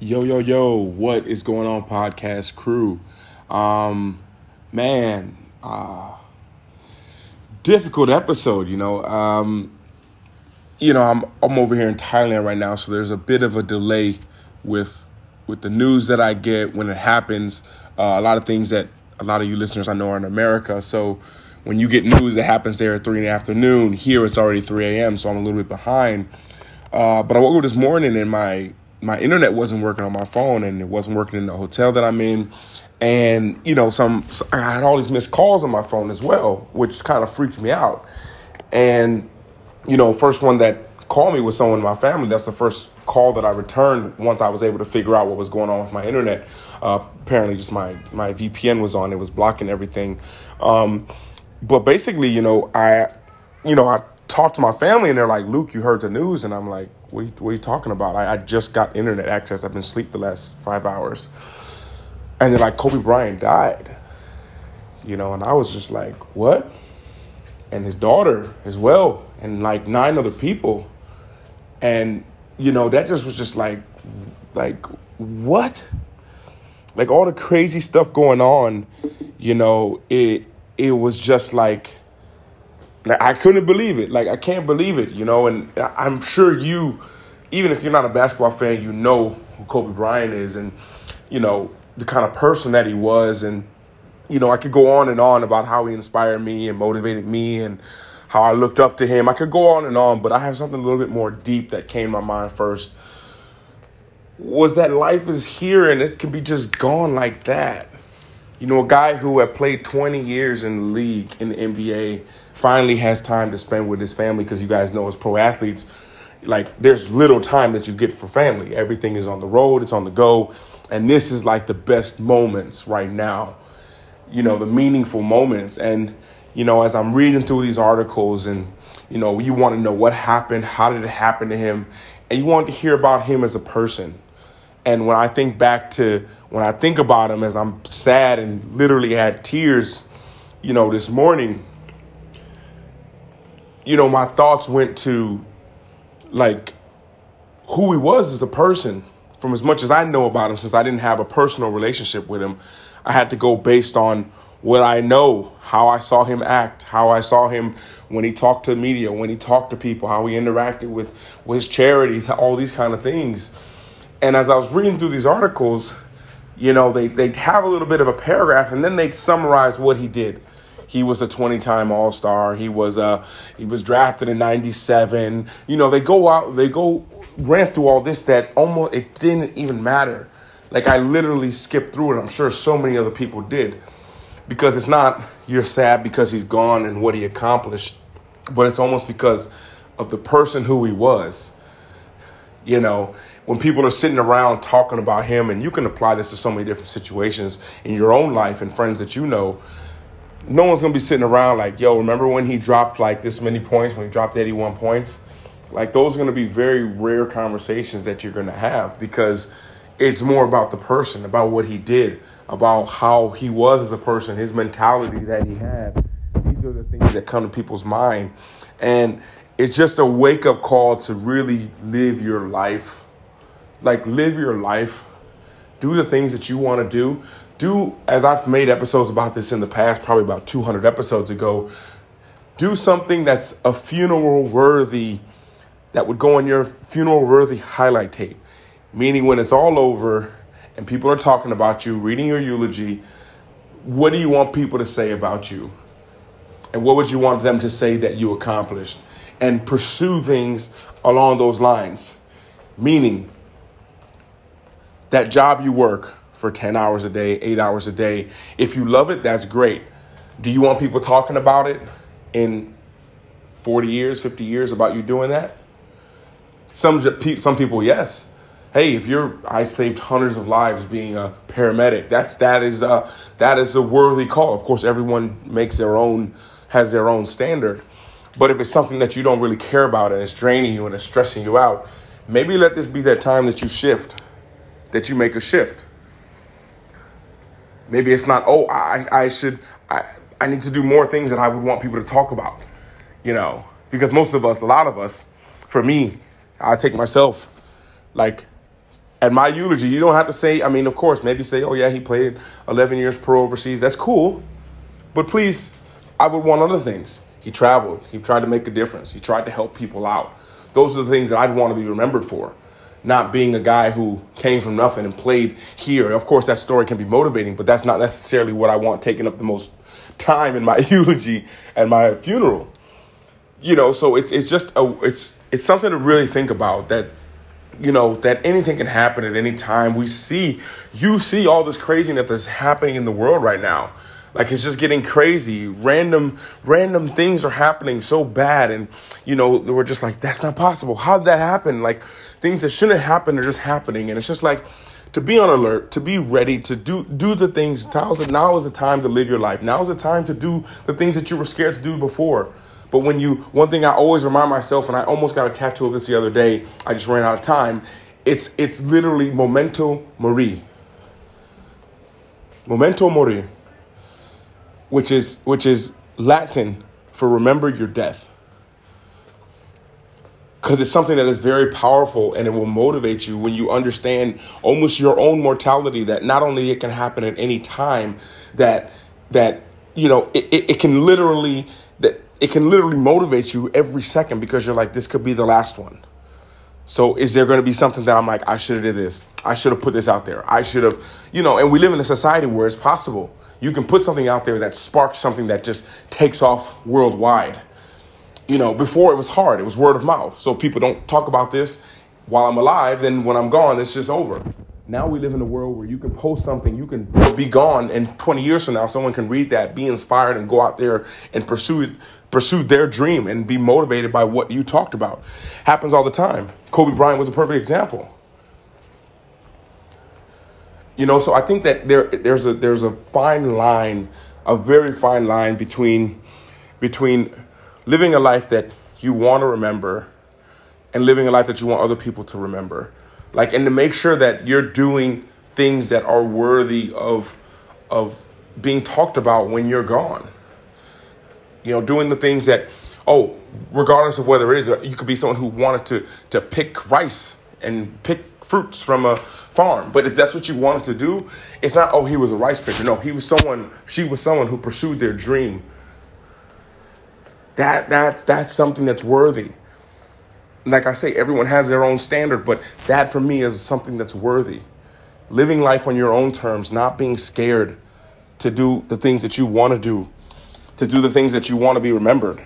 Yo, yo, yo, what is going on, podcast crew? Um, man, uh, difficult episode, you know. Um, you know, I'm I'm over here in Thailand right now, so there's a bit of a delay with with the news that I get when it happens. Uh, a lot of things that a lot of you listeners I know are in America, so when you get news that happens there at three in the afternoon, here it's already three a.m., so I'm a little bit behind. Uh, but I woke up this morning and my my internet wasn't working on my phone and it wasn't working in the hotel that I'm in. And, you know, some I had all these missed calls on my phone as well, which kind of freaked me out. And, you know, first one that called me was someone in my family. That's the first call that I returned once I was able to figure out what was going on with my internet. Uh, apparently, just my, my VPN was on, it was blocking everything. Um, but basically, you know, I, you know, I talked to my family and they're like, Luke, you heard the news. And I'm like, what are you, what are you talking about? I, I just got internet access. I've been asleep the last five hours. And then like Kobe Bryant died, you know, and I was just like, what? And his daughter as well, and like nine other people. And, you know, that just was just like, like, what? Like all the crazy stuff going on, you know, it it was just like like I couldn't believe it. Like I can't believe it, you know. And I'm sure you, even if you're not a basketball fan, you know who Kobe Bryant is, and you know the kind of person that he was, and you know I could go on and on about how he inspired me and motivated me, and how I looked up to him. I could go on and on, but I have something a little bit more deep that came to my mind first. Was that life is here and it can be just gone like that. You know, a guy who had played 20 years in the league in the NBA finally has time to spend with his family because you guys know as pro athletes, like there's little time that you get for family. Everything is on the road, it's on the go. And this is like the best moments right now, you know, the meaningful moments. And, you know, as I'm reading through these articles and, you know, you want to know what happened, how did it happen to him, and you want to hear about him as a person. And when I think back to when I think about him as I'm sad and literally had tears, you know, this morning, you know, my thoughts went to like who he was as a person. From as much as I know about him, since I didn't have a personal relationship with him, I had to go based on what I know, how I saw him act, how I saw him when he talked to media, when he talked to people, how he interacted with, with his charities, all these kind of things. And as I was reading through these articles, you know, they, they'd have a little bit of a paragraph and then they'd summarize what he did he was a 20-time All-Star. He was uh he was drafted in 97. You know, they go out they go rant through all this that almost it didn't even matter. Like I literally skipped through it. I'm sure so many other people did. Because it's not you're sad because he's gone and what he accomplished, but it's almost because of the person who he was. You know, when people are sitting around talking about him, and you can apply this to so many different situations in your own life and friends that you know, no one's gonna be sitting around like, yo, remember when he dropped like this many points, when he dropped 81 points? Like those are gonna be very rare conversations that you're gonna have because it's more about the person, about what he did, about how he was as a person, his mentality that he had. These are the things that come to people's mind. And it's just a wake up call to really live your life. Like live your life. Do the things that you want to do do as I've made episodes about this in the past, probably about 200 episodes ago. Do something that's a funeral worthy, that would go on your funeral worthy highlight tape. Meaning, when it's all over and people are talking about you, reading your eulogy, what do you want people to say about you? And what would you want them to say that you accomplished? And pursue things along those lines. Meaning, that job you work, for 10 hours a day, eight hours a day. If you love it, that's great. Do you want people talking about it in 40 years, 50 years about you doing that? Some, some people, yes. Hey, if you're, I saved hundreds of lives being a paramedic. That's, that is a, that is a worthy call. Of course, everyone makes their own, has their own standard. But if it's something that you don't really care about and it's draining you and it's stressing you out, maybe let this be that time that you shift, that you make a shift. Maybe it's not, oh, I, I should, I, I need to do more things that I would want people to talk about, you know, because most of us, a lot of us, for me, I take myself, like, at my eulogy, you don't have to say, I mean, of course, maybe say, oh, yeah, he played 11 years pro overseas. That's cool. But please, I would want other things. He traveled, he tried to make a difference, he tried to help people out. Those are the things that I'd want to be remembered for. Not being a guy who came from nothing and played here. Of course, that story can be motivating, but that's not necessarily what I want taking up the most time in my eulogy and my funeral. You know, so it's it's just a it's it's something to really think about that you know that anything can happen at any time. We see you see all this craziness that's happening in the world right now. Like it's just getting crazy. Random random things are happening so bad and you know, we're just like that's not possible. How did that happen? Like things that shouldn't happen are just happening and it's just like to be on alert, to be ready, to do do the things. Now is, the, now is the time to live your life. Now is the time to do the things that you were scared to do before. But when you, one thing I always remind myself, and I almost got a tattoo of this the other day, I just ran out of time. It's it's literally memento mori. Memento mori, which is which is Latin for remember your death. Because it's something that is very powerful and it will motivate you when you understand almost your own mortality that not only it can happen at any time that that you know it, it, it can literally that it can literally motivate you every second because you're like this could be the last one. So is there going to be something that i'm like i should have did this. I should have put this out there. I should have you know and we live in a society where it's possible you can put something out there that sparks something that just takes off worldwide you know, before it was hard. It was word of mouth. So if people don't talk about this while I'm alive, then when I'm gone, it's just over. Now we live in a world where you can post something, you can be gone, and 20 years from now, someone can read that, be inspired, and go out there and pursue pursue their dream and be motivated by what you talked about. Happens all the time. Kobe Bryant was a perfect example. You know, so I think that there there's a there's a fine line, a very fine line between between living a life that you want to remember and living a life that you want other people to remember. Like, and to make sure that you're doing things that are worthy of, of being talked about when you're gone. You know, doing the things that, oh, regardless of whether it is, you could be someone who wanted to, to pick rice and pick fruits from a farm. But if that's what you wanted to do, it's not, oh, he was a rice picker. No, he was someone, she was someone who pursued their dream that that's that's something that's worthy. Like I say, everyone has their own standard, but that for me is something that's worthy. Living life on your own terms, not being scared to do the things that you want to do, to do the things that you want to be remembered.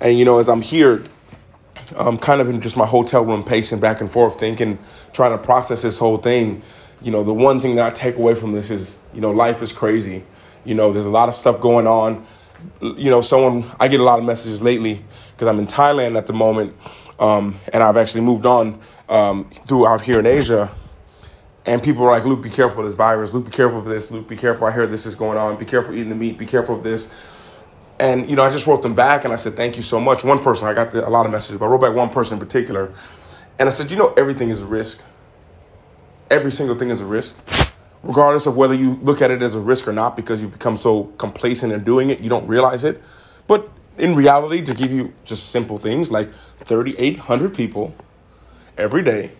And you know, as I'm here, I'm kind of in just my hotel room pacing back and forth, thinking, trying to process this whole thing. You know, the one thing that I take away from this is, you know, life is crazy. You know, there's a lot of stuff going on you know, someone, I get a lot of messages lately because I'm in Thailand at the moment um, and I've actually moved on um, throughout here in Asia. And people are like, Luke, be careful of this virus. Luke, be careful of this. Luke, be careful. I hear this is going on. Be careful eating the meat. Be careful of this. And, you know, I just wrote them back and I said, thank you so much. One person, I got the, a lot of messages, but I wrote back one person in particular. And I said, you know, everything is a risk. Every single thing is a risk regardless of whether you look at it as a risk or not, because you've become so complacent in doing it, you don't realize it. But in reality, to give you just simple things like 3,800 people every day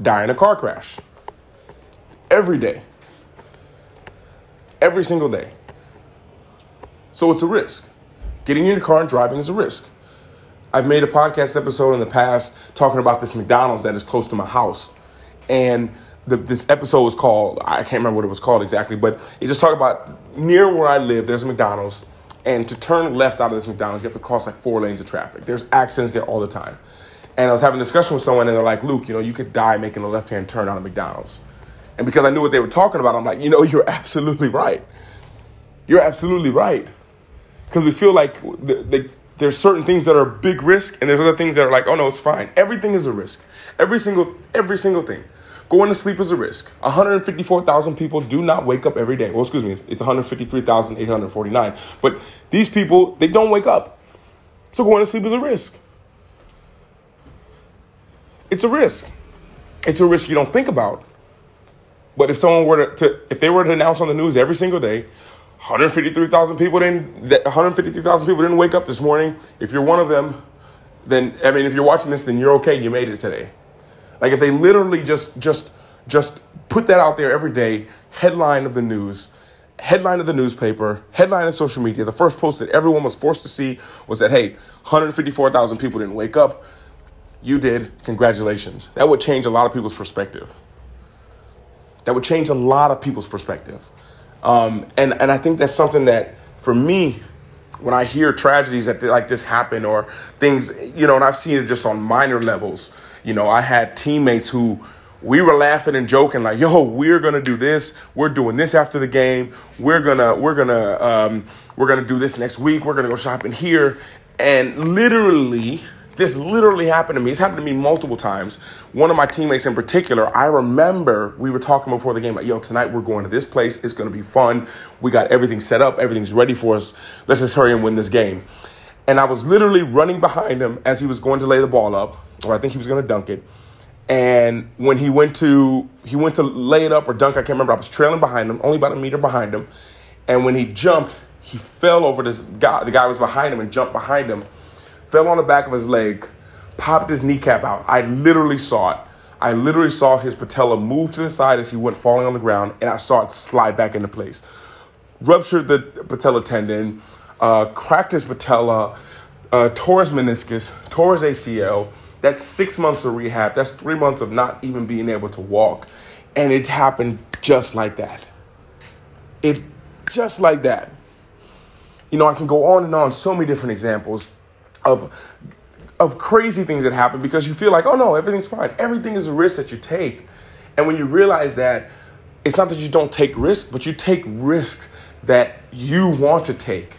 die in a car crash. Every day. Every single day. So it's a risk. Getting in your car and driving is a risk. I've made a podcast episode in the past talking about this McDonald's that is close to my house. And the, this episode was called I can't remember what it was called exactly, but it just talked about near where I live. There's a McDonald's, and to turn left out of this McDonald's, you have to cross like four lanes of traffic. There's accidents there all the time. And I was having a discussion with someone, and they're like, "Luke, you know, you could die making a left hand turn out of McDonald's." And because I knew what they were talking about, I'm like, you know, you're absolutely right. You're absolutely right. Because we feel like the, the, there's certain things that are big risk, and there's other things that are like, oh no, it's fine. Everything is a risk. Every single, every single thing. Going to sleep is a risk. 154,000 people do not wake up every day. Well, excuse me, it's 153,849. But these people, they don't wake up. So going to sleep is a risk. It's a risk. It's a risk you don't think about. But if someone were to, to if they were to announce on the news every single day, 153,000 people didn't 153,000 people didn't wake up this morning. If you're one of them, then I mean if you're watching this then you're okay, you made it today. Like if they literally just just just put that out there every day, headline of the news, headline of the newspaper, headline of social media, the first post that everyone was forced to see was that hey, 154,000 people didn't wake up. You did. Congratulations. That would change a lot of people's perspective. That would change a lot of people's perspective. Um, and, and I think that's something that, for me, when I hear tragedies that like this happen or things, you know, and I've seen it just on minor levels. You know, I had teammates who we were laughing and joking like, "Yo, we're gonna do this. We're doing this after the game. We're gonna we're gonna um, we're gonna do this next week. We're gonna go shopping here." And literally, this literally happened to me. It's happened to me multiple times. One of my teammates in particular, I remember we were talking before the game, like, yo, tonight we're going to this place. It's going to be fun. We got everything set up. Everything's ready for us. Let's just hurry and win this game. And I was literally running behind him as he was going to lay the ball up, or I think he was going to dunk it. And when he went to he went to lay it up or dunk, I can't remember. I was trailing behind him, only about a meter behind him. And when he jumped, he fell over this guy. The guy was behind him and jumped behind him fell on the back of his leg, popped his kneecap out. I literally saw it. I literally saw his patella move to the side as he went falling on the ground, and I saw it slide back into place. Ruptured the patella tendon, uh, cracked his patella, uh, tore his meniscus, tore his ACL. That's six months of rehab. That's three months of not even being able to walk. And it happened just like that. It just like that. You know, I can go on and on, so many different examples of of crazy things that happen because you feel like, oh no, everything's fine. Everything is a risk that you take. And when you realize that it's not that you don't take risks, but you take risks that you want to take.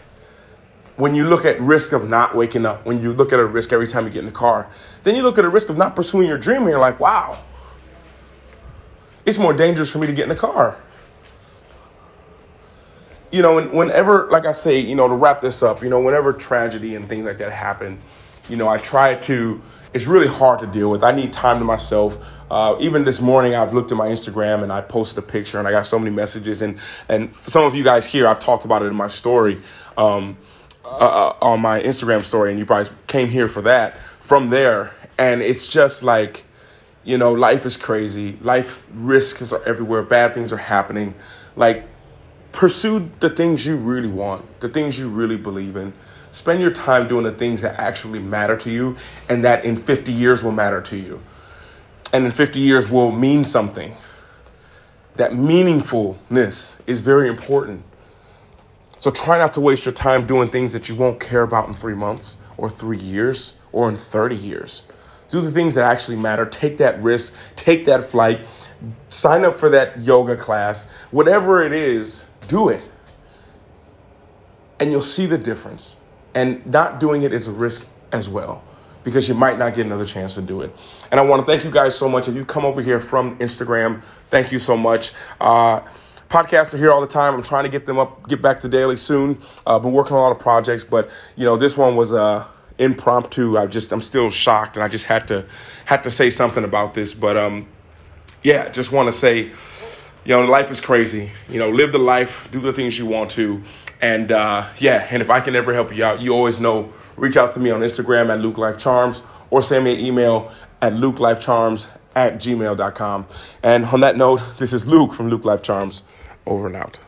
When you look at risk of not waking up, when you look at a risk every time you get in the car, then you look at a risk of not pursuing your dream and you're like, wow, it's more dangerous for me to get in the car. You know, whenever, like I say, you know, to wrap this up, you know, whenever tragedy and things like that happen, you know, I try to, it's really hard to deal with. I need time to myself. Uh, even this morning, I've looked at my Instagram and I posted a picture and I got so many messages. And, and some of you guys here, I've talked about it in my story, um, uh, uh, on my Instagram story, and you probably came here for that from there. And it's just like, you know, life is crazy. Life risks are everywhere. Bad things are happening. Like, pursue the things you really want, the things you really believe in. Spend your time doing the things that actually matter to you and that in 50 years will matter to you. And in 50 years will mean something. That meaningfulness is very important. So try not to waste your time doing things that you won't care about in three months or three years or in 30 years. Do the things that actually matter. Take that risk, take that flight, sign up for that yoga class, whatever it is, do it. And you'll see the difference. And not doing it is a risk as well because you might not get another chance to do it. And I want to thank you guys so much. If you come over here from Instagram, thank you so much. Uh, podcasts are here all the time. I'm trying to get them up, get back to daily soon. I've uh, been working on a lot of projects, but you know, this one was uh, impromptu. I just, I'm still shocked, and I just had to, had to say something about this. But um, yeah, just want to say, you know, life is crazy. You know, live the life, do the things you want to. And uh, yeah, and if I can ever help you out, you always know, reach out to me on Instagram at Luke Life Charms or send me an email at lukelifecharms at gmail.com. And on that note, this is Luke from Luke Life Charms. Over and out.